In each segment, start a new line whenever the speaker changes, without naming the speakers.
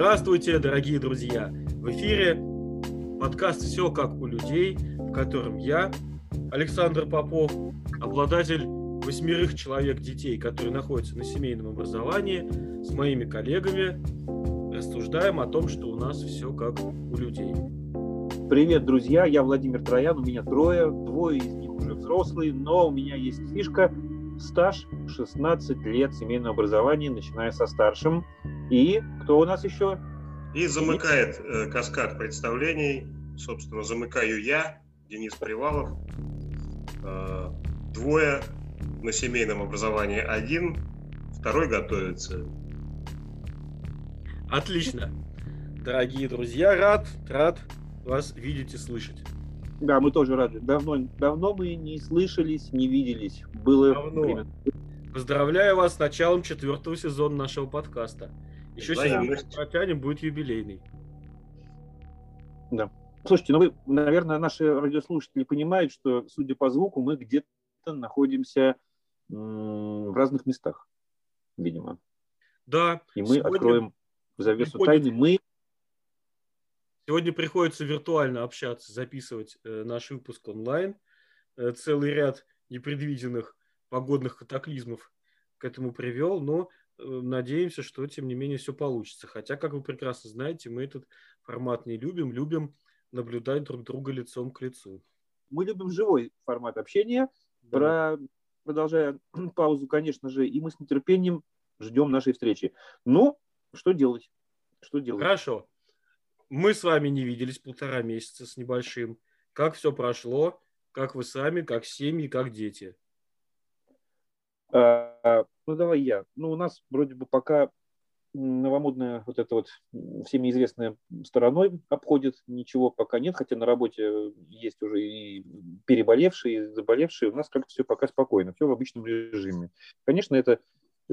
Здравствуйте, дорогие друзья! В эфире подкаст «Все как у людей», в котором я, Александр Попов, обладатель восьмерых человек детей, которые находятся на семейном образовании, с моими коллегами рассуждаем о том, что у нас все как у людей.
Привет, друзья! Я Владимир Троян, у меня трое, двое из них уже взрослые, но у меня есть фишка, стаж 16 лет семейного образования, начиная со старшим. И кто у нас еще?
И замыкает э, каскад представлений, собственно, замыкаю я, Денис Привалов. Э, двое на семейном образовании один, второй готовится.
Отлично. Дорогие друзья, рад, рад вас видеть и слышать.
Да, мы тоже рады. Давно, давно мы не слышались, не виделись. Было
давно. время. Поздравляю вас с началом четвертого сезона нашего подкаста. Еще сегодня протянем, будет юбилейный.
Да. Слушайте, ну вы, наверное, наши радиослушатели понимают, что, судя по звуку, мы где-то находимся в разных местах, видимо.
Да.
И мы откроем завесу тайны. Мы
Сегодня приходится виртуально общаться, записывать э, наш выпуск онлайн. Э, целый ряд непредвиденных погодных катаклизмов к этому привел, но э, надеемся, что тем не менее все получится. Хотя, как вы прекрасно знаете, мы этот формат не любим, любим наблюдать друг друга лицом к лицу.
Мы любим живой формат общения. Да. Про... Продолжая паузу, конечно же, и мы с нетерпением ждем нашей встречи. Но что делать? Что делать?
Хорошо. Мы с вами не виделись полтора месяца с небольшим. Как все прошло? Как вы сами, как семьи, как дети?
А, ну, давай я. Ну, у нас вроде бы пока новомодная вот эта вот всеми известная стороной обходит, ничего пока нет, хотя на работе есть уже и переболевшие, и заболевшие, у нас как-то все пока спокойно, все в обычном режиме. Конечно, это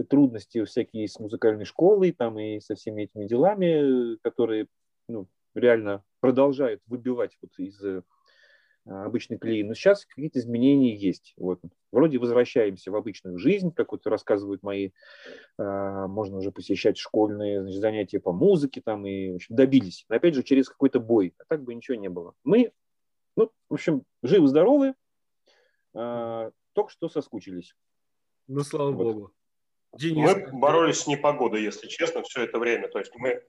трудности всякие с музыкальной школой, там и со всеми этими делами, которые ну, реально продолжают выбивать вот из а, обычной колеи. Но сейчас какие-то изменения есть. Вот. Вроде возвращаемся в обычную жизнь, как вот рассказывают мои, э, можно уже посещать школьные значит, занятия по музыке там и в общем, добились. Но опять же, через какой-то бой. А так бы ничего не было. Мы, ну, в общем, живы-здоровы, э, только что соскучились.
Ну, слава вот. богу.
Денис, мы боролись с непогодой, если честно, все это время. То есть мы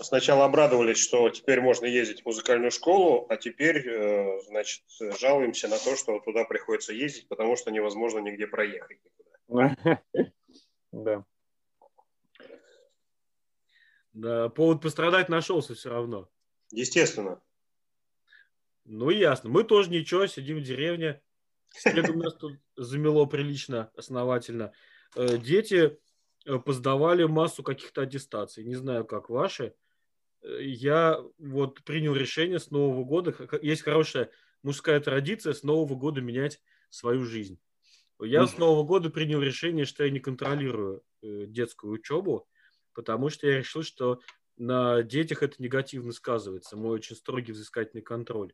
сначала обрадовались, что теперь можно ездить в музыкальную школу, а теперь, э, значит, жалуемся на то, что туда приходится ездить, потому что невозможно нигде проехать.
Да.
Да, повод пострадать нашелся все равно.
Естественно.
Ну, ясно. Мы тоже ничего, сидим в деревне. Снегом нас тут замело прилично, основательно. Э, дети поздавали массу каких-то аттестаций. Не знаю, как ваши я вот принял решение с Нового года. Есть хорошая мужская традиция с Нового года менять свою жизнь. Я с Нового года принял решение, что я не контролирую э, детскую учебу, потому что я решил, что на детях это негативно сказывается. Мой очень строгий взыскательный контроль.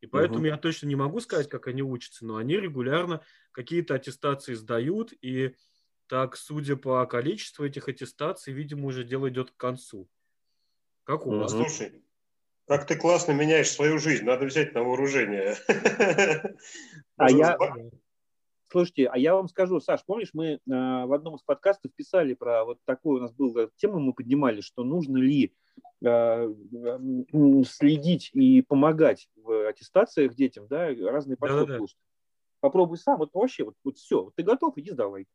И поэтому угу. я точно не могу сказать, как они учатся, но они регулярно какие-то аттестации сдают, и так, судя по количеству этих аттестаций, видимо, уже дело идет к концу.
Как у вас? Слушай, как ты классно меняешь свою жизнь, надо взять на вооружение.
А я... Слушайте, а я вам скажу, Саш, помнишь, мы э, в одном из подкастов писали про вот такую у нас была тему, мы поднимали, что нужно ли э, следить и помогать в аттестациях детям, да, разные подходы. Да, да, да. Попробуй сам, вот вообще, вот, вот все, вот ты готов, иди сдавай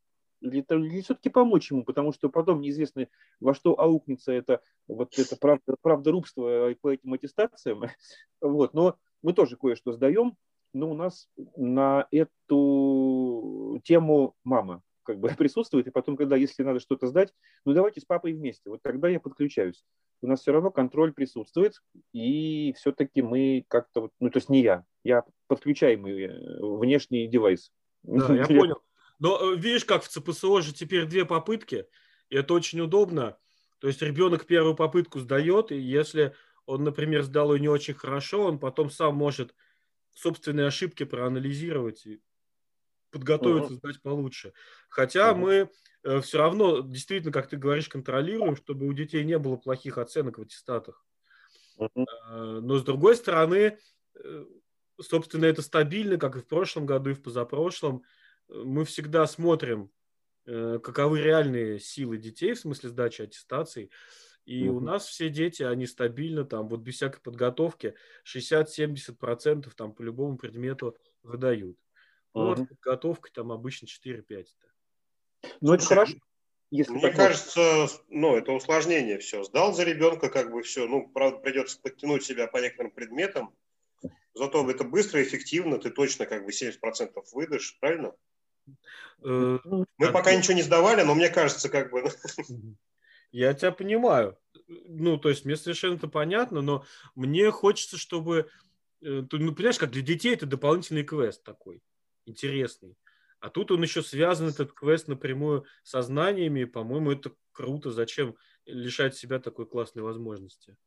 или, или все-таки помочь ему, потому что потом неизвестно, во что аукнется это, вот это правда, правдорубство по этим аттестациям. Вот. Но мы тоже кое-что сдаем, но у нас на эту тему мама как бы присутствует, и потом, когда, если надо что-то сдать, ну давайте с папой вместе, вот тогда я подключаюсь. У нас все равно контроль присутствует, и все-таки мы как-то, ну то есть не я, я подключаемый э, внешний девайс.
Да, я понял. Но э, видишь, как в ЦПСО же теперь две попытки, и это очень удобно. То есть ребенок первую попытку сдает, и если он, например, сдал ее не очень хорошо, он потом сам может собственные ошибки проанализировать и подготовиться, uh-huh. сдать получше. Хотя uh-huh. мы э, все равно, действительно, как ты говоришь, контролируем, чтобы у детей не было плохих оценок в аттестатах. Uh-huh. Э, но с другой стороны, э, собственно, это стабильно, как и в прошлом году, и в позапрошлом. Мы всегда смотрим, э, каковы реальные силы детей в смысле сдачи аттестаций. И угу. у нас все дети, они стабильно, там, вот без всякой подготовки, 60-70% там по любому предмету выдают. Угу. Вот подготовка там обычно 4-5.
Ну, это хорошо. Если Мне кажется, ну, это усложнение все. Сдал за ребенка, как бы все. Ну, правда, придется подтянуть себя по некоторым предметам. Зато это быстро, эффективно, ты точно как бы 70% выдашь, правильно? Э, Мы пока ничего не сдавали, но мне кажется, как бы...
Я тебя понимаю. Ну, то есть мне совершенно это понятно, но мне хочется, чтобы... Э, ну, понимаешь, как для детей это дополнительный квест такой, интересный. А тут он еще связан, этот квест, напрямую со знаниями. По-моему, это круто. Зачем лишать себя такой классной возможности?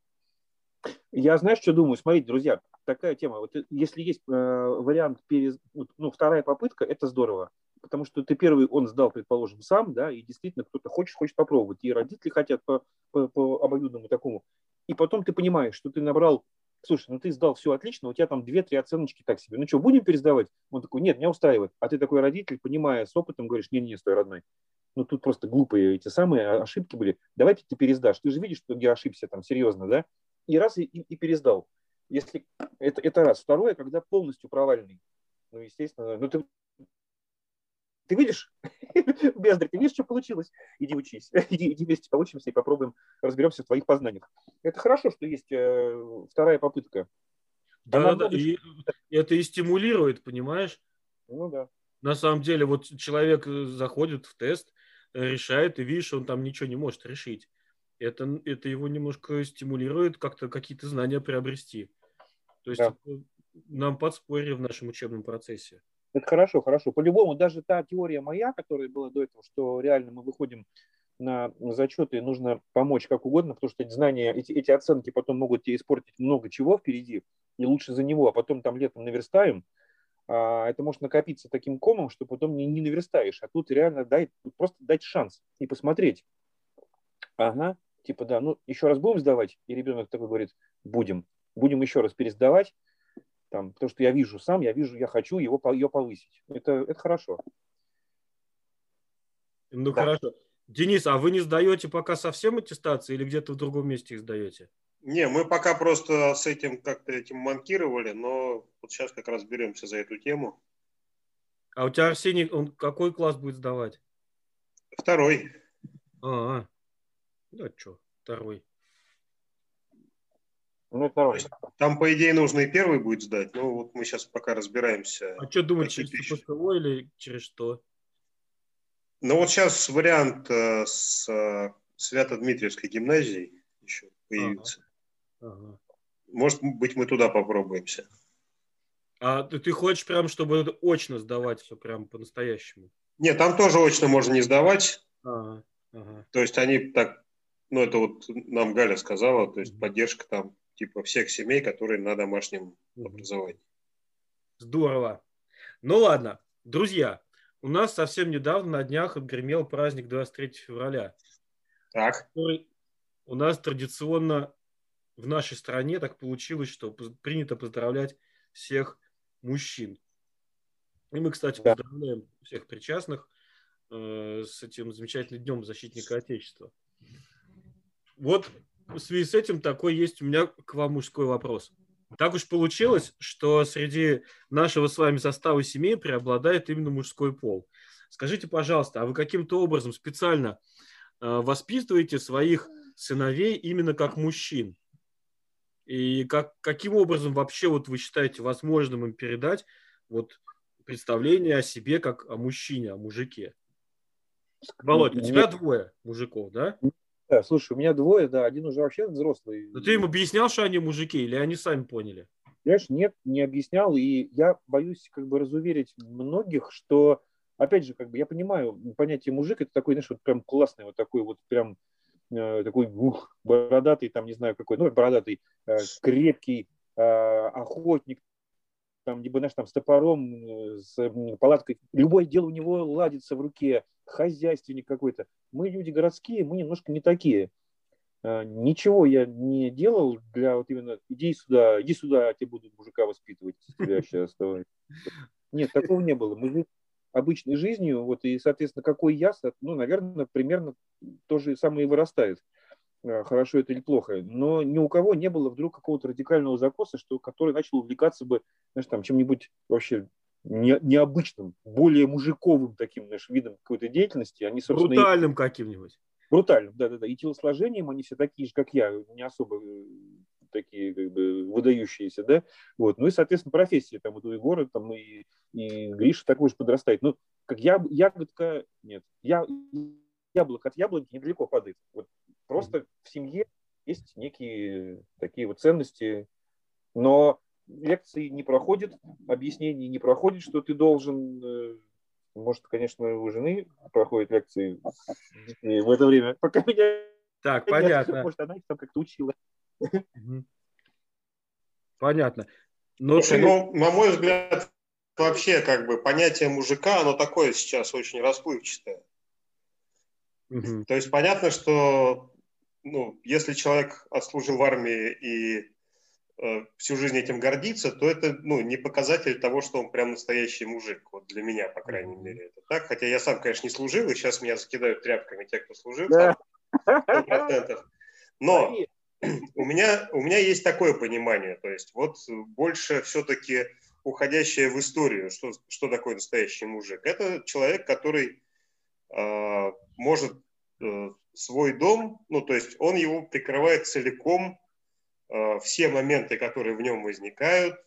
Я, знаешь, что думаю? Смотрите, друзья, такая тема. Вот если есть э, вариант, перез... ну, вторая попытка, это здорово потому что ты первый, он сдал, предположим, сам, да, и действительно кто-то хочет, хочет попробовать, и родители хотят по, по, по обоюдному такому. И потом ты понимаешь, что ты набрал, слушай, ну ты сдал все отлично, у тебя там две-три оценочки так себе, ну что, будем пересдавать? Он такой, нет, меня устраивает. А ты такой родитель, понимая с опытом, говоришь, не-не, стой, родной, ну тут просто глупые эти самые ошибки были, давайте ты пересдашь, ты же видишь, что я ошибся там серьезно, да, и раз и, и, и пересдал. Если это, это раз. Второе, когда полностью провальный. Ну, естественно, ну ты ты видишь, Бездарь, ты видишь, что получилось? Иди учись. Иди, иди вместе поучимся и попробуем, разберемся в твоих познаниях. Это хорошо, что есть э, вторая попытка.
Да, да, да. И это и стимулирует, понимаешь?
Ну да.
На самом деле, вот человек э, заходит в тест, э, решает, и видишь, он там ничего не может решить. Это, это его немножко стимулирует как-то какие-то знания приобрести. То есть да. нам подспорье в нашем учебном процессе.
Это хорошо, хорошо. По-любому, даже та теория моя, которая была до этого, что реально мы выходим на зачеты, нужно помочь как угодно, потому что эти знания, эти, эти оценки потом могут тебе испортить много чего впереди, и лучше за него, а потом там летом наверстаем, а, это может накопиться таким комом, что потом не, не наверстаешь. А тут реально дай, просто дать шанс и посмотреть. Ага, типа да, ну еще раз будем сдавать? И ребенок такой говорит, будем. Будем еще раз пересдавать, там, потому что я вижу сам, я вижу, я хочу его, ее повысить. Это, это хорошо.
Ну да. хорошо. Денис, а вы не сдаете пока совсем аттестации или где-то в другом месте их сдаете?
Не, мы пока просто с этим как-то этим манкировали, но вот сейчас как раз беремся за эту тему.
А у тебя Арсений, он какой класс будет сдавать?
Второй.
А, -а. да что, второй.
Ну, это нормально. Там, по идее, нужно и первый будет сдать, но вот мы сейчас пока разбираемся.
А что думать, через ППО или через что?
Ну, вот сейчас вариант э, с э, Свято-Дмитриевской гимназией еще появится. Ага. Ага. Может быть, мы туда попробуемся.
А ты, ты хочешь прям, чтобы это очно сдавать все прям по-настоящему?
Нет, там тоже очно можно не сдавать. Ага. Ага. То есть они так, ну это вот нам Галя сказала, то есть поддержка там типа всех семей, которые на домашнем образовании.
Здорово. Ну ладно, друзья, у нас совсем недавно на днях отгремел праздник 23 февраля.
Так.
у нас традиционно в нашей стране так получилось, что принято поздравлять всех мужчин. И мы, кстати, да. поздравляем всех причастных э, с этим замечательным днем защитника Отечества. Вот в связи с этим такой есть у меня к вам мужской вопрос. Так уж получилось, что среди нашего с вами состава семей преобладает именно мужской пол. Скажите, пожалуйста, а вы каким-то образом специально э, воспитываете своих сыновей именно как мужчин? И как, каким образом вообще вот вы считаете возможным им передать вот представление о себе как о мужчине, о мужике? Володь, у тебя двое мужиков, да?
Да, слушай, у меня двое, да, один уже вообще взрослый.
Но ты им объяснял, что они мужики, или они сами поняли?
Знаешь, нет, не объяснял, и я боюсь как бы разуверить многих, что, опять же, как бы я понимаю, понятие мужик это такой, знаешь, вот прям классный, вот такой вот прям э, такой ух, бородатый, там не знаю какой, ну бородатый, э, крепкий э, охотник, там, либо, знаешь, там, с топором, э, с палаткой. Любое дело у него ладится в руке, хозяйственник какой-то. Мы люди городские, мы немножко не такие. А, ничего я не делал для вот именно иди сюда, иди сюда, я тебе буду мужика воспитывать, тебя сейчас. Нет, такого не было. Мы обычной жизнью, вот и, соответственно, какой я, ну, наверное, примерно то же самое и вырастает. А, хорошо это или плохо, но ни у кого не было вдруг какого-то радикального закоса, что, который начал увлекаться бы, знаешь, там, чем-нибудь вообще не, необычным, более мужиковым таким, знаешь, видом какой-то деятельности. Они,
Брутальным и... каким-нибудь.
Брутальным, да-да-да. И телосложением они все такие же, как я, не особо э, такие как бы выдающиеся, да, вот, ну и, соответственно, профессия, там, вот у Егора, там, и, и Гриша такой же подрастает, ну, как я, ягодка, нет, я, яблоко от яблоньки недалеко падает, вот, просто в семье есть некие такие вот ценности, но лекции не проходят, объяснений не проходит, что ты должен, э, может, конечно, у жены проходят лекции в это время, пока меня
так, понятно.
Может, она их там как-то учила.
Понятно.
Но Слушай, ты... ну, на мой взгляд, вообще как бы понятие мужика, оно такое сейчас очень расплывчатое. Угу. То есть понятно, что ну, если человек отслужил в армии и э, всю жизнь этим гордится, то это ну, не показатель того, что он прям настоящий мужик. Вот для меня, по крайней мере, это так. Хотя я сам, конечно, не служил, и сейчас меня закидают тряпками те, кто служил. Да. 100%. Но у меня, у меня есть такое понимание, то есть вот больше все-таки уходящее в историю, что, что такое настоящий мужик. Это человек, который э, может э, свой дом, ну то есть он его прикрывает целиком, э, все моменты, которые в нем возникают,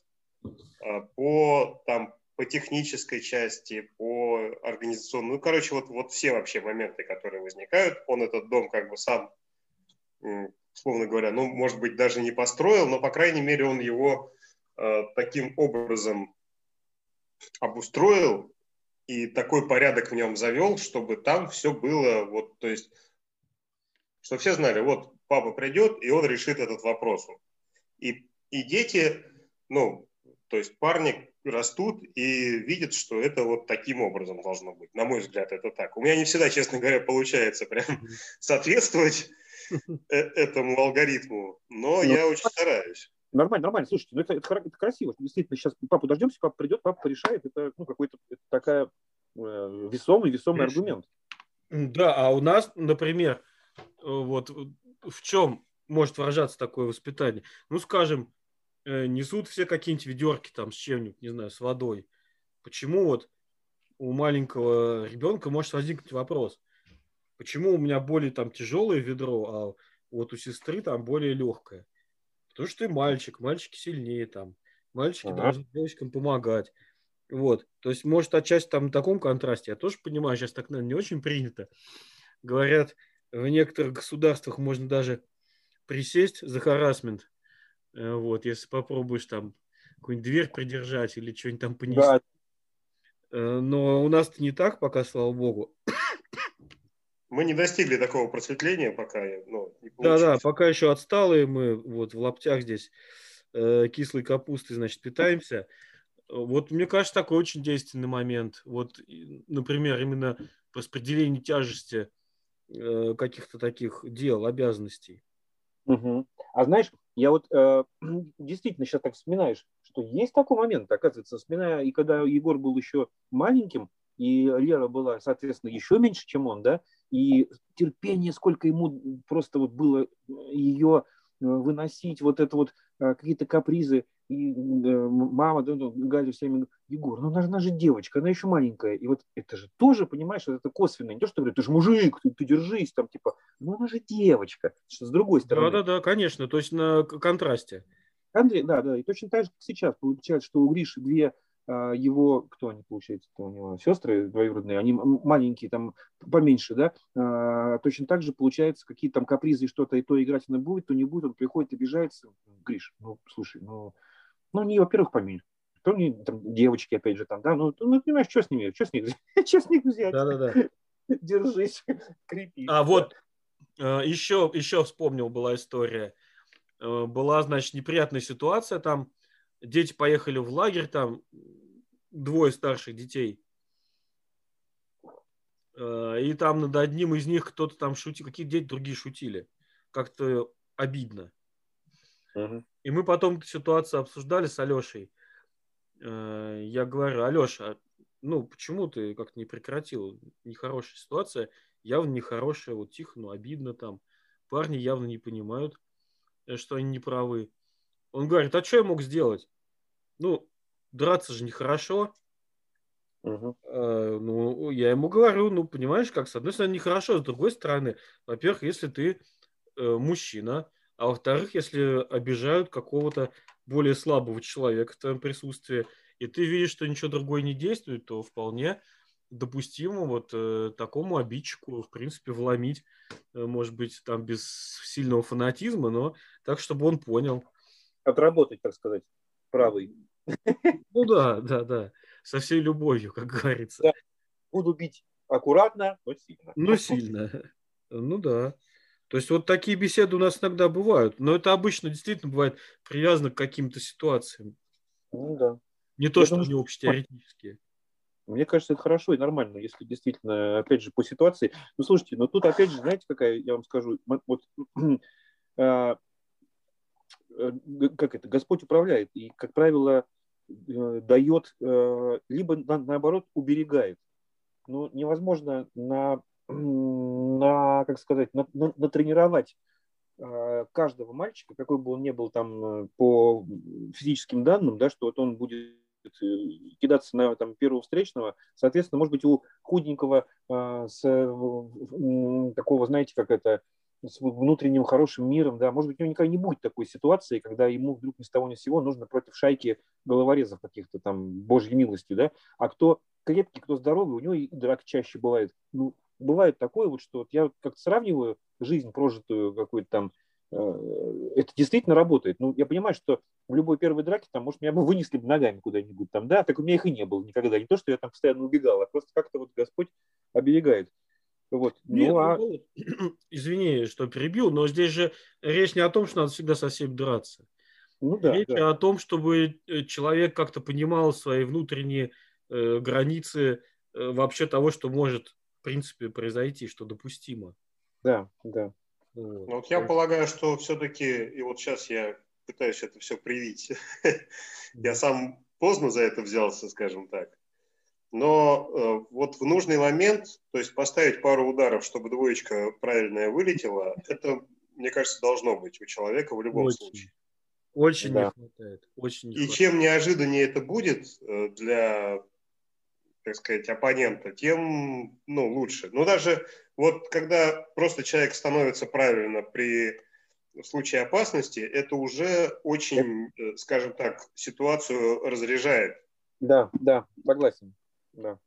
э, по, там, по технической части, по организационной, ну короче, вот, вот все вообще моменты, которые возникают, он этот дом как бы сам условно говоря, ну, может быть, даже не построил, но, по крайней мере, он его э, таким образом обустроил и такой порядок в нем завел, чтобы там все было, вот, то есть, что все знали, вот папа придет, и он решит этот вопрос. И, и дети, ну, то есть парни растут и видят, что это вот таким образом должно быть. На мой взгляд, это так. У меня не всегда, честно говоря, получается прям соответствовать Э, этому алгоритму, но ну, я очень стараюсь.
Нормально, нормально. Слушайте, ну это, это, это красиво. Действительно, сейчас папу дождемся, папа придет, папа решает. Это ну, какой-то такая э, весомый, весомый Конечно. аргумент.
Да, а у нас, например, э, вот в чем может выражаться такое воспитание? Ну, скажем, э, несут все какие-нибудь ведерки там с чем-нибудь, не знаю, с водой. Почему вот у маленького ребенка может возникнуть вопрос – Почему у меня более там тяжелое ведро, а вот у сестры там более легкое? Потому что ты мальчик, мальчики сильнее там. Мальчики ага. должны девочкам помогать. Вот. То есть, может, отчасти там на таком контрасте. Я тоже понимаю, сейчас так, наверное, не очень принято. Говорят, в некоторых государствах можно даже присесть за харасмент. Э, вот, если попробуешь там какую-нибудь дверь придержать или что-нибудь там понести. Да. Э, но у нас-то не так пока, слава богу
мы не достигли такого просветления пока. Ну,
да, да, пока еще отсталые мы вот в лаптях здесь э, кислой капустой, значит, питаемся. Вот мне кажется, такой очень действенный момент. Вот, например, именно распределение тяжести каких-то таких дел, обязанностей.
Угу. А знаешь, я вот э, действительно сейчас так вспоминаешь, что есть такой момент, оказывается, вспоминая, и когда Егор был еще маленьким, и Лера была, соответственно, еще меньше, чем он, да, и терпение, сколько ему просто вот было э, ее э, выносить, вот это вот э, какие-то капризы. И мама, да, ну, Галя все время Егор, ну она, она же девочка, она еще маленькая. И вот это же тоже, понимаешь, это косвенно. Не то, что говорят, ты же мужик, ты, ты держись, там, типа, ну она же девочка. Что с другой стороны.
Да-да-да, конечно, то есть на контрасте.
Андрей, да, да, и точно так же, как сейчас. Получается, что у Гриши две а, его, кто они, получается, у него сестры двоюродные, они маленькие, там поменьше, да, а, точно так же получается, какие там капризы, что-то, и то играть она будет, то не будет, он приходит, обижается, Гриш, ну, слушай, ну, ну, не, во-первых, поменьше, то не, там, девочки, опять же, там, да, ну, ну, понимаешь, что с ними, что с них, что с них взять?
Да-да-да.
Держись, крепись.
А вот еще, э, еще вспомнил, была история, э, была, значит, неприятная ситуация там, дети поехали в лагерь, там двое старших детей. Э, и там над одним из них кто-то там шутил, какие дети другие шутили. Как-то обидно. И мы потом эту ситуацию обсуждали с Алешей. Э, я говорю, Алеша, ну почему ты как-то не прекратил? Нехорошая ситуация, явно нехорошая, вот тихо, ну обидно там. Парни явно не понимают, э, что они не правы. Он говорит, а что я мог сделать? Ну, драться же нехорошо. Uh-huh. Uh, ну, я ему говорю, ну, понимаешь, как с одной стороны нехорошо, с другой стороны, во-первых, если ты э, мужчина, а во-вторых, если обижают какого-то более слабого человека в твоем присутствии, и ты видишь, что ничего другое не действует, то вполне допустимо вот э, такому обидчику, в принципе, вломить, э, может быть, там без сильного фанатизма, но так, чтобы он понял.
Отработать, так сказать, правый.
Ну да, да, да. Со всей любовью, как говорится. Да.
Буду бить аккуратно, но сильно.
Ну, сильно. Ну да. То есть вот такие беседы у нас иногда бывают, но это обычно действительно бывает привязано к каким-то ситуациям.
Ну да.
Не то, Я что думаю, они общетеоретические.
Мне кажется, это хорошо и нормально, если действительно, опять же, по ситуации. Ну, слушайте, но тут, опять же, знаете, какая, я вам скажу, вот, а, э, как это, Господь управляет, и, как правило, э, дает, э, либо, на, наоборот, уберегает. Ну, невозможно на на, как сказать, на, на, натренировать э, каждого мальчика, какой бы он ни был там э, по физическим данным, да, что вот он будет э, кидаться на там, первого встречного, соответственно, может быть, у худенького с такого, знаете, как это, с внутренним хорошим миром, да, может быть, у него никогда не будет такой ситуации, когда ему вдруг ни с того ни с сего нужно против шайки головорезов каких-то там, божьей милостью, да, а кто крепкий, кто здоровый, у него и драк чаще бывает. Ну, бывает такое, вот, что вот я как-то сравниваю жизнь прожитую какую-то там, э, это действительно работает. Ну, я понимаю, что в любой первой драке, там, может, меня бы вынесли бы ногами куда-нибудь там, да, так у меня их и не было никогда. Не то, что я там постоянно убегал, а просто как-то вот Господь оберегает. Вот.
Нет, ну, а... Ну, извини, что перебил, но здесь же речь не о том, что надо всегда со всеми драться. Ну, да, речь да. о том, чтобы э, человек как-то понимал свои внутренние э, границы э, вообще того, что может в принципе произойти, что допустимо.
Да, да.
Вот. Ну, вот я полагаю, что все-таки, и вот сейчас я пытаюсь это все привить, я сам поздно за это взялся, скажем так. Но э, вот в нужный момент, то есть поставить пару ударов, чтобы двоечка правильная вылетела, это, мне кажется, должно быть у человека в любом
очень,
случае.
Очень да. не хватает. Очень не
и хватает. чем неожиданнее это будет э, для так сказать, оппонента, тем ну, лучше. Но даже вот когда просто человек становится правильно при случае опасности, это уже очень, э, скажем так, ситуацию разряжает.
Да, да, согласен. Да.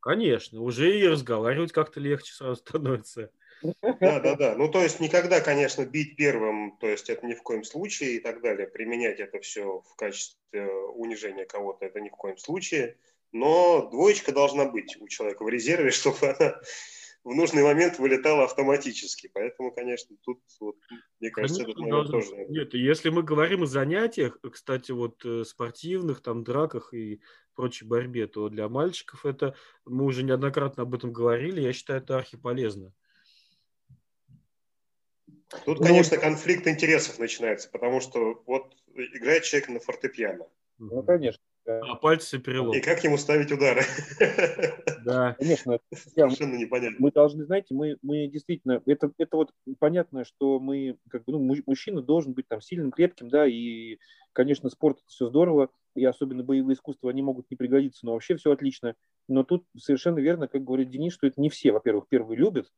Конечно, уже и разговаривать как-то легче сразу становится.
Да, да, да. Ну, то есть никогда, конечно, бить первым, то есть это ни в коем случае и так далее. Применять это все в качестве унижения кого-то, это ни в коем случае но двоечка должна быть у человека в резерве, чтобы она в нужный момент вылетала автоматически. Поэтому, конечно, тут, вот, мне кажется, конечно, этот
момент тоже... Нет, если мы говорим о занятиях, кстати, вот э, спортивных, там, драках и прочей борьбе, то для мальчиков это, мы уже неоднократно об этом говорили, я считаю, это архиполезно.
Тут, ну, конечно, конфликт интересов начинается, потому что вот играет человек на фортепиано.
Ну, конечно.
А пальцы перелом.
И как ему ставить удары?
Да. Конечно. Совершенно непонятно. Мы должны, знаете, мы, мы действительно, это, это вот понятно, что мы, как бы, ну, мужчина должен быть там сильным, крепким, да, и, конечно, спорт это все здорово, и особенно боевые искусства, они могут не пригодиться, но вообще все отлично. Но тут совершенно верно, как говорит Денис, что это не все, во-первых, первые любят,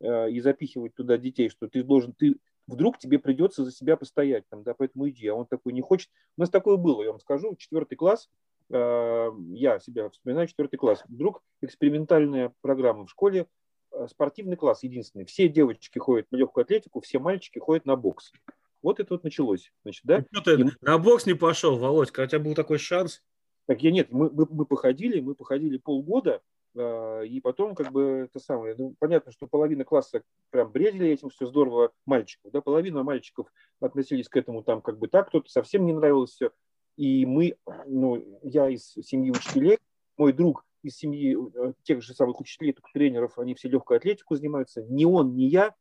э, и запихивать туда детей, что ты должен, ты вдруг тебе придется за себя постоять, там, да, поэтому иди, а он такой не хочет. У нас такое было, я вам скажу, четвертый класс, э, я себя вспоминаю, четвертый класс, вдруг экспериментальная программа в школе, э, спортивный класс единственный, все девочки ходят на легкую атлетику, все мальчики ходят на бокс. Вот это вот началось. Значит, да?
Ну, ты И... на бокс не пошел, Володь, у тебя был такой шанс.
Так я нет, мы, мы, мы походили, мы походили полгода, и потом, как бы, это самое, ну, понятно, что половина класса прям бредили этим, все здорово, мальчиков, да, половина мальчиков относились к этому там как бы так, кто-то совсем не нравилось все. И мы, ну, я из семьи учителей, мой друг из семьи э, тех же самых учителей, только тренеров, они все легкую атлетику занимаются. Ни он, ни я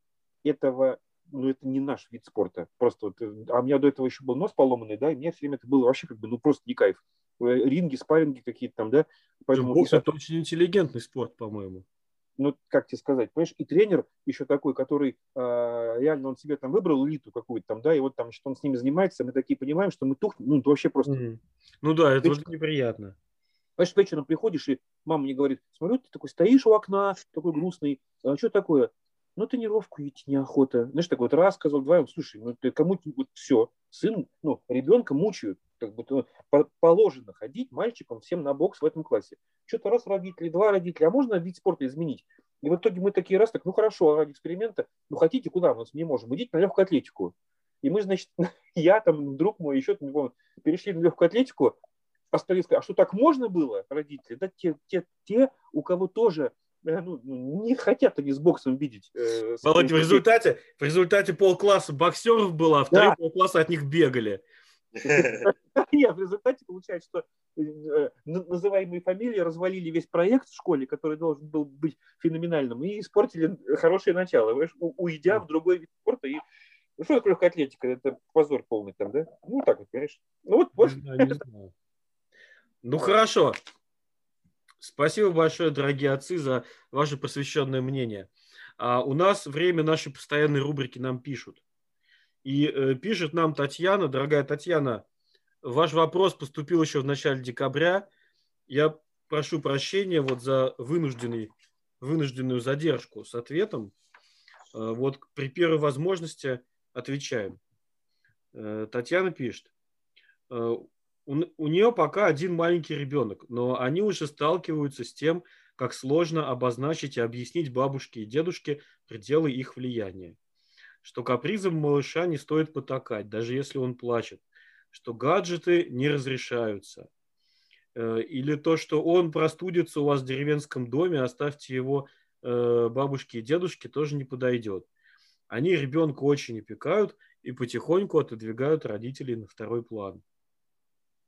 этого, ну, это не наш вид спорта. Просто вот, э, а у меня до этого еще был нос поломанный, да, и мне все время это было вообще как бы, ну, просто не кайф. Э, ринги, спарринги какие-то там, да.
Поэтому, Бокс – это очень интеллигентный спорт, по-моему.
Ну, как тебе сказать, понимаешь, и тренер еще такой, который э, реально он себе там выбрал элиту какую-то там, да, и вот там, что он с ними занимается, мы такие понимаем, что мы тухнем, ну, это вообще просто... Mm-hmm.
Ну да, это Вечер... неприятно.
Понимаешь, вечером приходишь, и мама мне говорит, смотрю, ты такой стоишь у окна, такой грустный, а что такое? ну, тренировку идти неохота. Знаешь, так вот раз сказал, два, слушай, ну, ты кому вот все, сын, ну, ребенка мучают, как бы ну, положено ходить мальчикам всем на бокс в этом классе. Что-то раз родители, два родителя, а можно вид спорта изменить? И в итоге мы такие раз, так, ну хорошо, ради эксперимента, ну хотите, куда мы не можем, идите на легкую атлетику. И мы, значит, я там, друг мой, еще, не помню, перешли на легкую атлетику, остались, а что так можно было, родители? Да те, те, те у кого тоже Э, ну, ну, не хотят они с боксом видеть.
Э, Володя, в результате, в результате полкласса боксеров было, а вторые да. полкласса от них бегали.
Нет, в результате получается, что э, называемые фамилии развалили весь проект в школе, который должен был быть феноменальным, и испортили хорошее начало, уйдя в другой вид спорта. И ну, что такое легкая атлетика? Это позор полный там, да? Ну, так вот, понимаешь. Ну, вот, вот.
Ну, хорошо. Спасибо большое, дорогие отцы, за ваше посвященное мнение. А у нас время нашей постоянной рубрики нам пишут. И э, пишет нам Татьяна, дорогая Татьяна, ваш вопрос поступил еще в начале декабря. Я прошу прощения вот за вынужденный, вынужденную задержку с ответом. Э, вот при первой возможности отвечаем. Э, Татьяна пишет. Э, у, у нее пока один маленький ребенок, но они уже сталкиваются с тем, как сложно обозначить и объяснить бабушке и дедушке пределы их влияния. Что капризом малыша не стоит потакать, даже если он плачет. Что гаджеты не разрешаются. Э, или то, что он простудится у вас в деревенском доме, оставьте его э, бабушке и дедушке, тоже не подойдет. Они ребенка очень опекают и потихоньку отодвигают родителей на второй план.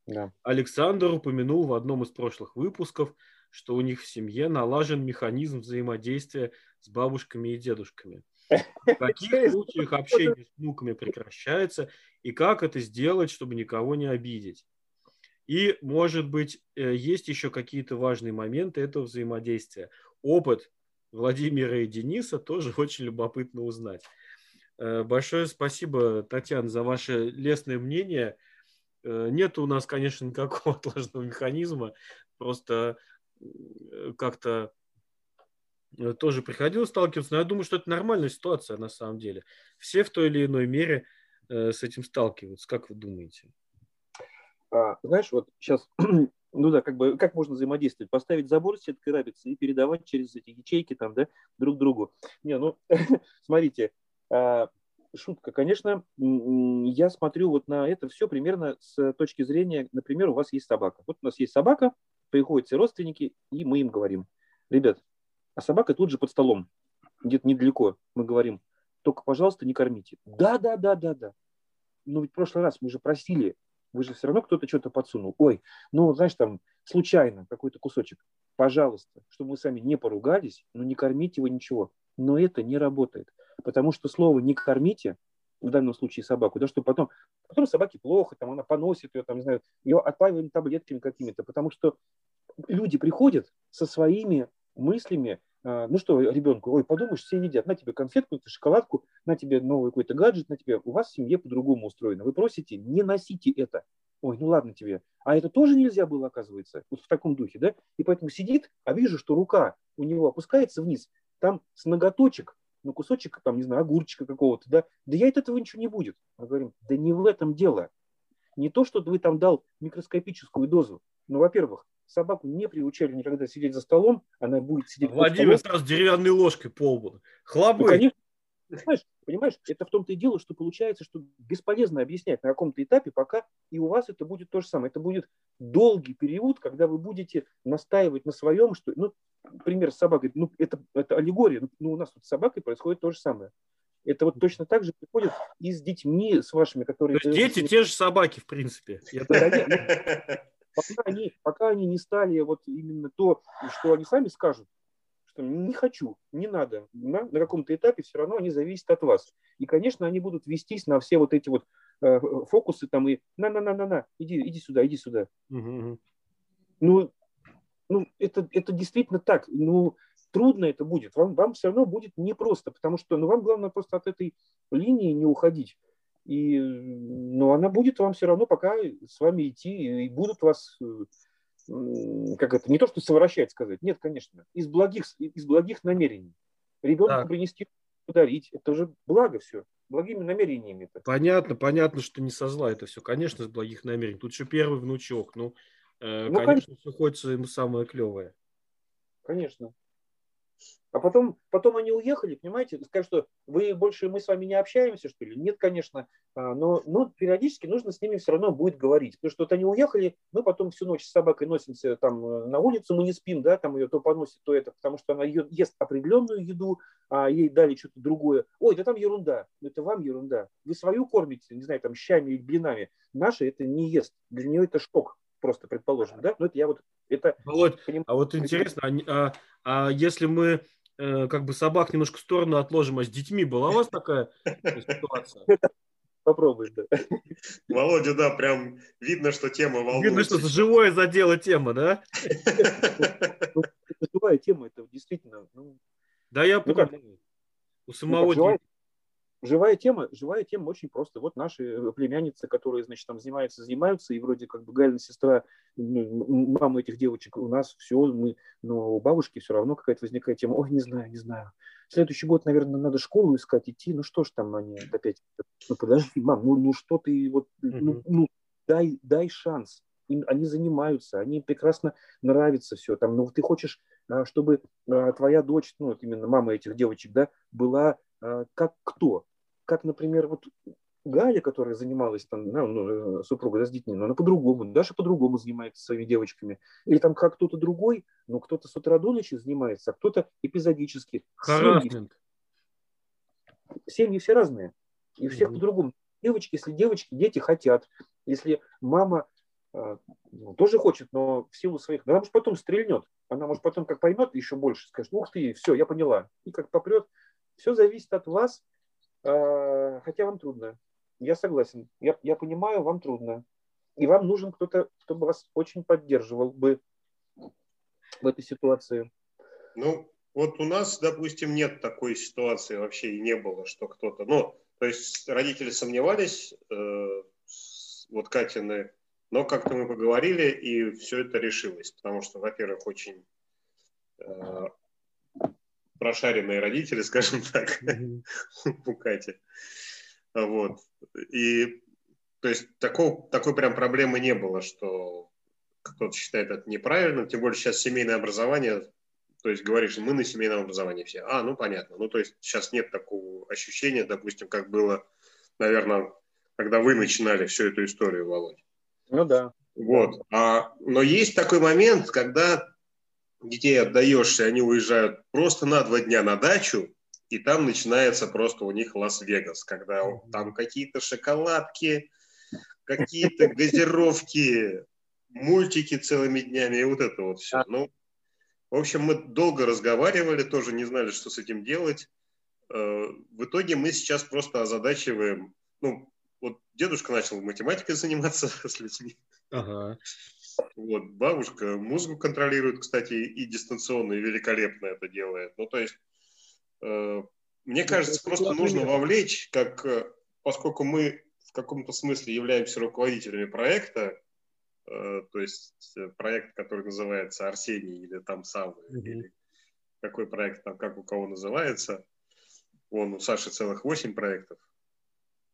Да. Александр упомянул в одном из прошлых выпусков, что у них в семье налажен механизм взаимодействия с бабушками и дедушками. В каких случаях общение с внуками прекращается и как это сделать, чтобы никого не обидеть. И, может быть, э, есть еще какие-то важные моменты этого взаимодействия. Опыт Владимира и Дениса тоже очень любопытно узнать. Э, большое спасибо, Татьяна, за ваше лестное мнение – Э, нет у нас, конечно, никакого отложенного механизма, просто как-то тоже приходилось сталкиваться, но я думаю, что это нормальная ситуация на самом деле. Все в той или иной мере с этим сталкиваются. Как вы думаете?
А, знаешь, вот сейчас, ну да, как бы, как можно взаимодействовать? Поставить забор с сеткой рабицы и передавать через эти ячейки там, да, друг другу. Не, ну, смотрите, а, шутка. Конечно, я смотрю вот на это все примерно с точки зрения, например, у вас есть собака. Вот у нас есть собака, приходят все родственники, и мы им говорим, ребят, а собака тут же под столом, где-то недалеко, мы говорим, только, пожалуйста, не кормите. Да, да, да, да, да. Но ведь в прошлый раз мы же просили, вы же все равно кто-то что-то подсунул. Ой, ну, знаешь, там, случайно какой-то кусочек. Пожалуйста, чтобы мы сами не поругались, но не кормите его ничего. Но это не работает. Потому что слово «не кормите» в данном случае собаку, да, что потом, потом собаке плохо, там она поносит ее, там, не знаю, ее отпаиваем таблетками какими-то, потому что люди приходят со своими мыслями, ну что ребенку, ой, подумаешь, все едят, на тебе конфетку, шоколадку, на тебе новый какой-то гаджет, на тебе, у вас в семье по-другому устроено. Вы просите, не носите это. Ой, ну ладно тебе. А это тоже нельзя было, оказывается, вот в таком духе, да? И поэтому сидит, а вижу, что рука у него опускается вниз, там с ноготочек ну, кусочек, там, не знаю, огурчика какого-то, да, да я от этого ничего не будет. Мы говорим, да не в этом дело. Не то, что вы там дал микроскопическую дозу. Ну, во-первых, собаку не приучали никогда сидеть за столом, она будет сидеть
Владимир сразу деревянной ложкой по лбу. Хлобы. Ну,
конечно, Понимаешь, понимаешь, это в том-то и дело, что получается, что бесполезно объяснять на каком-то этапе, пока и у вас это будет то же самое. Это будет долгий период, когда вы будете настаивать на своем, что, ну, пример с собакой, ну, это, это аллегория, ну, у нас тут с собакой происходит то же самое. Это вот точно так же приходит и с детьми, с вашими, которые...
То есть дети те же собаки, в принципе.
Пока они, пока они не стали вот именно то, что они сами скажут, что не хочу, не надо. На, на каком-то этапе все равно они зависят от вас. И, конечно, они будут вестись на все вот эти вот э, фокусы там и на-на-на-на-на, иди, иди сюда, иди сюда. Угу. Ну, ну это, это действительно так. Ну, трудно это будет. Вам, вам все равно будет непросто, потому что ну, вам главное просто от этой линии не уходить. И, ну, она будет вам все равно пока с вами идти, и будут вас э, как это, не то, что совращать сказать, нет, конечно, из благих, из благих намерений. Ребенку так. принести, подарить, это же благо все, благими намерениями. -то.
Понятно, понятно, что не со зла это все, конечно, из благих намерений. Тут еще первый внучок, ну, э, ну конечно, конечно, все хочется ему самое клевое.
Конечно. А потом, потом они уехали, понимаете, скажут, что вы больше, мы с вами не общаемся, что ли? Нет, конечно, а, но, но периодически нужно с ними все равно будет говорить, потому что вот они уехали, мы потом всю ночь с собакой носимся там э, на улицу, мы не спим, да, там ее то поносит, то это, потому что она ест определенную еду, а ей дали что-то другое. Ой, да там ерунда, ну это вам ерунда. Вы свою кормите, не знаю, там щами или блинами, наши это не ест, для нее это шок просто, предположим, да, но это я вот, это...
Володь, а вот интересно, а, а если мы Э, как бы собак немножко в сторону отложим, а с детьми была у вас такая ситуация?
Попробуй, да.
Володя, да, прям видно, что тема волнует.
Видно, что живое задела тема, да?
Ну, живая тема, это действительно... Ну,
да, я ну понимаю. У самого
живая тема, живая тема очень просто. Вот наши э, племянницы, которые, значит, там занимаются, занимаются, и вроде как бы Галина сестра, ну, мама этих девочек, у нас все, мы, но у бабушки все равно какая-то возникает тема, ой, не знаю, не знаю. Следующий год, наверное, надо школу искать, идти, ну что ж там они опять, ну подожди, мам, ну, ну что ты, вот, ну, ну дай, дай шанс. Им, они занимаются, они прекрасно нравится все. Там, ну, ты хочешь, а, чтобы а, твоя дочь, ну, вот именно мама этих девочек, да, была а, как кто? Как, например, вот Галя, которая занималась там, ну, э, супруга да, с детьми, но она по-другому, Даша по-другому занимается своими девочками. Или там как кто-то другой, ну, кто-то с утра до ночи занимается, а кто-то эпизодически. Семьи, семьи все разные. И у всех mm-hmm. по-другому. Девочки, если девочки, дети хотят. Если мама э, ну, тоже хочет, но в силу своих... Она может потом стрельнет. Она может потом как поймет еще больше, скажет, ух ты, все, я поняла. И как попрет. Все зависит от вас, хотя вам трудно. Я согласен. Я, я понимаю, вам трудно. И вам нужен кто-то, кто бы вас очень поддерживал бы в этой ситуации.
Ну, вот у нас, допустим, нет такой ситуации вообще и не было, что кто-то... Ну, то есть родители сомневались, э, вот Катины, но как-то мы поговорили, и все это решилось. Потому что, во-первых, очень э, прошаренные родители, скажем так, у Кати. Вот. И то есть такого, такой прям проблемы не было, что кто-то считает это неправильным, тем более сейчас семейное образование, то есть говоришь, мы на семейном образовании все. А, ну понятно. Ну то есть сейчас нет такого ощущения, допустим, как было, наверное, когда вы начинали всю эту историю, Володь.
Ну да.
Вот. А, но есть такой момент, когда детей отдаешь, и они уезжают просто на два дня на дачу, и там начинается просто у них Лас-Вегас, когда там какие-то шоколадки, какие-то газировки, мультики целыми днями, и вот это вот все. Ну, в общем, мы долго разговаривали, тоже не знали, что с этим делать. Э, в итоге мы сейчас просто озадачиваем, ну, вот дедушка начал математикой заниматься с людьми. Ага. Вот, бабушка музыку контролирует, кстати, и дистанционно, и великолепно это делает. Ну, то есть, э, мне кажется, просто нужно вовлечь, как, э, поскольку мы в каком-то смысле являемся руководителями проекта, э, то есть э, проект, который называется Арсений или там сам, mm-hmm. или какой проект там, как у кого называется. Вон у Саши целых восемь проектов.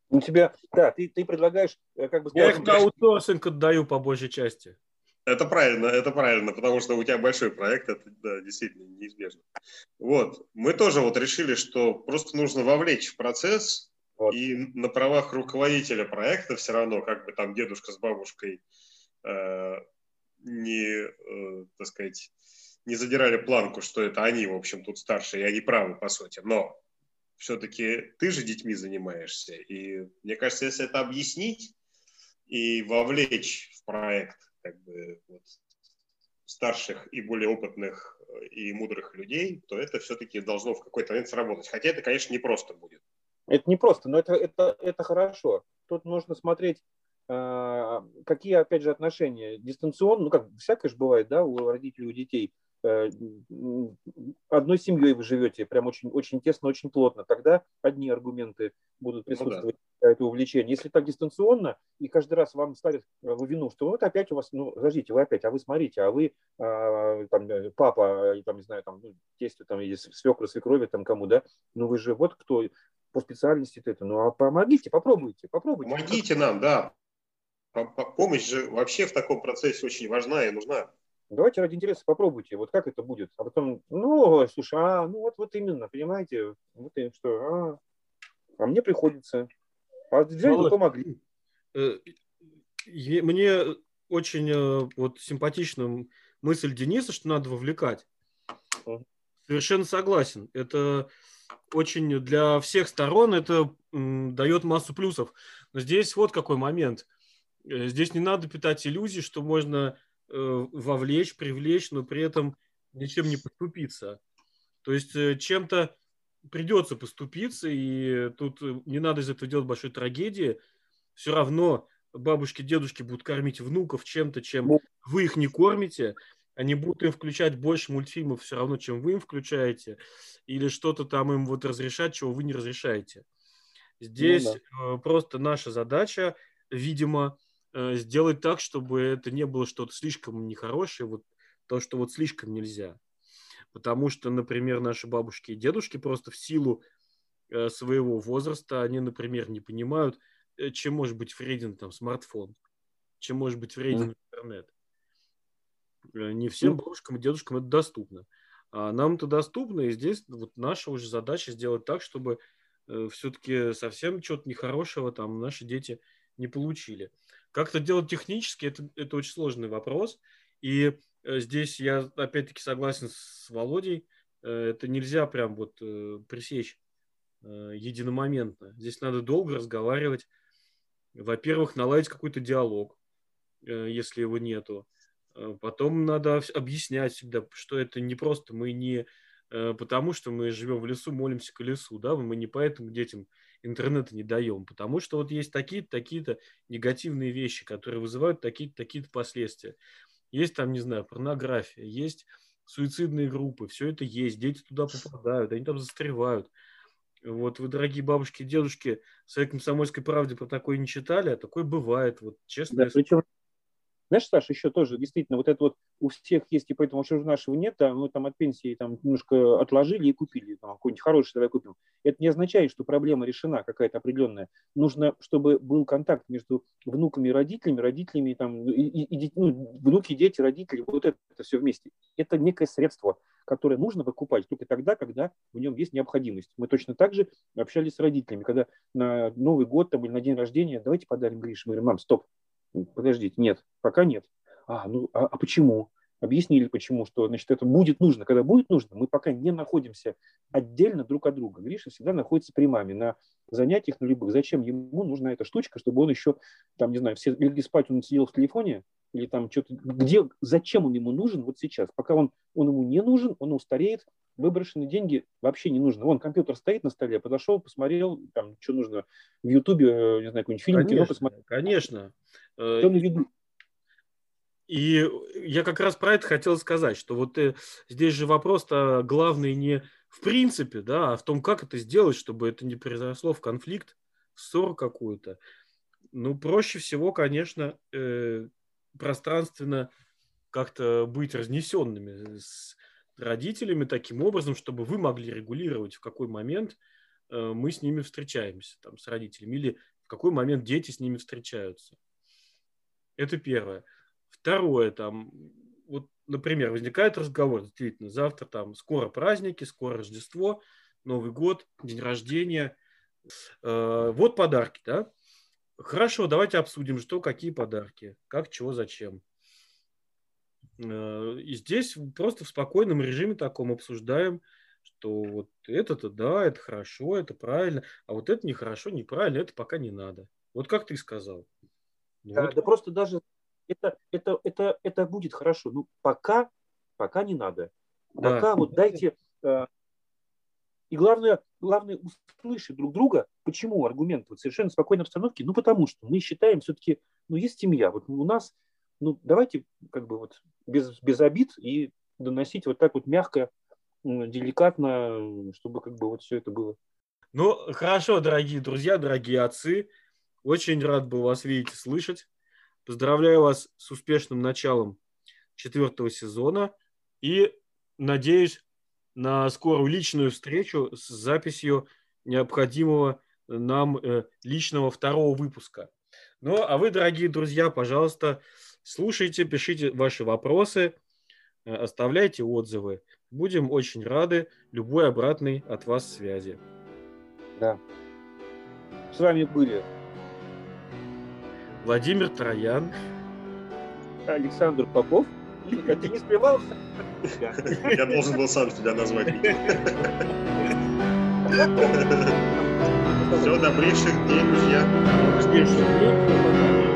У тебя, да, ты, ты предлагаешь, э, как бы...
Я их на аутсорсинг отдаю по большей части.
Это правильно, это правильно, потому что у тебя большой проект, это да, действительно неизбежно. Вот, мы тоже вот решили, что просто нужно вовлечь в процесс, вот. и на правах руководителя проекта все равно, как бы там дедушка с бабушкой э, не, э, так сказать, не задирали планку, что это они, в общем, тут старшие, и они правы, по сути. Но все-таки ты же детьми занимаешься. И мне кажется, если это объяснить и вовлечь в проект как бы вот, старших и более опытных э, и мудрых людей, то это все-таки должно в какой-то момент сработать. Хотя это, конечно, не просто будет.
Это не просто, но это, это, это хорошо. Тут нужно смотреть, э, какие, опять же, отношения дистанционно, ну, как всякое же бывает, да, у родителей, у детей – одной семьей вы живете, прям очень, очень тесно, очень плотно, тогда одни аргументы будут присутствовать, ну, да. это увлечение. Если так дистанционно, и каждый раз вам ставят э, в вину, что вот опять у вас, ну, подождите, вы опять, а вы смотрите, а вы, а, там, э, папа, там, не знаю, там, ну, тестю, там, или свекры, свекрови, там, кому, да, ну, вы же вот кто по специальности это, ну, а помогите, попробуйте, попробуйте.
Помогите нам, да. Помощь же вообще в таком процессе очень важна и нужна.
Давайте ради интереса попробуйте, вот как это будет. А потом, ну, слушай, а, ну вот, вот именно, понимаете, вот и что, а, а мне приходится. А ну, помогли.
Э, мне очень э, вот симпатична мысль Дениса, что надо вовлекать. Совершенно согласен. Это очень для всех сторон это дает массу плюсов. Но здесь вот какой момент. Э, здесь не надо питать иллюзий, что можно вовлечь, привлечь, но при этом ничем не поступиться. То есть э, чем-то придется поступиться, и тут э, не надо из этого делать большой трагедии. Все равно бабушки, дедушки будут кормить внуков чем-то, чем ну. вы их не кормите. Они будут им включать больше мультфильмов все равно, чем вы им включаете. Или что-то там им вот разрешать, чего вы не разрешаете. Здесь ну, да. просто наша задача, видимо, Э, сделать так, чтобы это не было что-то слишком нехорошее, вот то, что вот слишком нельзя. Потому что, например, наши бабушки и дедушки просто в силу э, своего возраста, они, например, не понимают, э, чем может быть вреден там смартфон, чем может быть вреден интернет. Не всем ну. бабушкам и дедушкам это доступно. А нам это доступно, и здесь вот наша уже задача сделать так, чтобы все-таки совсем чего-то нехорошего там наши дети не получили. Как это делать технически, это, это очень сложный вопрос. И э, здесь я опять-таки согласен с Володей. Э, это нельзя прям вот э, пресечь единомоментно. Здесь надо долго разговаривать. Во-первых, наладить какой-то диалог, если его нету. Потом надо объяснять всегда, что это не просто мы не потому, что мы живем в лесу, молимся к лесу, да, мы не поэтому детям интернета не даем, потому что вот есть такие-то, такие-то негативные вещи, которые вызывают такие-то, такие-то последствия. Есть там, не знаю, порнография, есть суицидные группы, все это есть, дети туда попадают, они там застревают. Вот вы, дорогие бабушки и дедушки, в своей комсомольской правде про такое не читали, а такое бывает, вот честно.
Да, причем знаешь, Саша, еще тоже действительно вот это вот у всех есть, и поэтому что же нашего нет, а мы там от пенсии там немножко отложили и купили, там какой-нибудь хороший давай купим. Это не означает, что проблема решена какая-то определенная. Нужно, чтобы был контакт между внуками и родителями, родителями там, и, и, и ну, внуки, дети, родители, вот это, это все вместе. Это некое средство, которое нужно покупать только тогда, когда в нем есть необходимость. Мы точно так же общались с родителями, когда на Новый год там, или на день рождения, давайте подарим Грише. Мы говорим, мам, стоп, подождите, нет, пока нет. А, ну, а, а почему? Объяснили, почему, что, значит, это будет нужно. Когда будет нужно, мы пока не находимся отдельно друг от друга. Гриша всегда находится при маме на занятиях, на любых. Зачем ему нужна эта штучка, чтобы он еще, там, не знаю, все легли спать, он сидел в телефоне, или там что-то, где, зачем он ему нужен вот сейчас? Пока он, он ему не нужен, он устареет, выброшенные деньги вообще не нужно. Вон компьютер стоит на столе, подошел, посмотрел, там, что нужно в Ютубе, э, не знаю, какой-нибудь фильм,
конечно, кино посмотрел. Конечно. Что на виду? И я как раз про это хотел сказать, что вот э, здесь же вопрос-то главный не в принципе, да, а в том, как это сделать, чтобы это не произошло в конфликт, ссору какую-то. Ну, проще всего, конечно, э, пространственно как-то быть разнесенными с родителями таким образом, чтобы вы могли регулировать, в какой момент э, мы с ними встречаемся, там, с родителями, или в какой момент дети с ними встречаются. Это первое. Второе, там, вот, например, возникает разговор, действительно, завтра там скоро праздники, скоро Рождество, Новый год, день рождения. Э, вот подарки, да? Хорошо, давайте обсудим, что, какие подарки, как, чего, зачем. Э, и здесь просто в спокойном режиме таком обсуждаем, что вот это-то да, это хорошо, это правильно, а вот это нехорошо, неправильно, это пока не надо. Вот как ты сказал.
Ну да, вот. да просто даже это, это, это, это будет хорошо. Ну, пока, пока не надо. Пока да. вот дайте... Э, и главное, главное услышать друг друга. Почему аргумент вот совершенно спокойной обстановке? Ну, потому что мы считаем все-таки, ну, есть семья. Вот у нас, ну, давайте как бы вот без, без обид и доносить вот так вот мягко, деликатно, чтобы как бы вот все это было.
Ну, хорошо, дорогие друзья, дорогие отцы. Очень рад был вас видеть и слышать. Поздравляю вас с успешным началом четвертого сезона и надеюсь на скорую личную встречу с записью необходимого нам э, личного второго выпуска. Ну, а вы, дорогие друзья, пожалуйста, слушайте, пишите ваши вопросы, э, оставляйте отзывы. Будем очень рады любой обратной от вас связи.
Да. С вами были
Владимир Троян.
Александр Попов. Ты не спрямался?
Я должен был сам тебя назвать. Все, добрейших дней, друзья. Добрейших дней.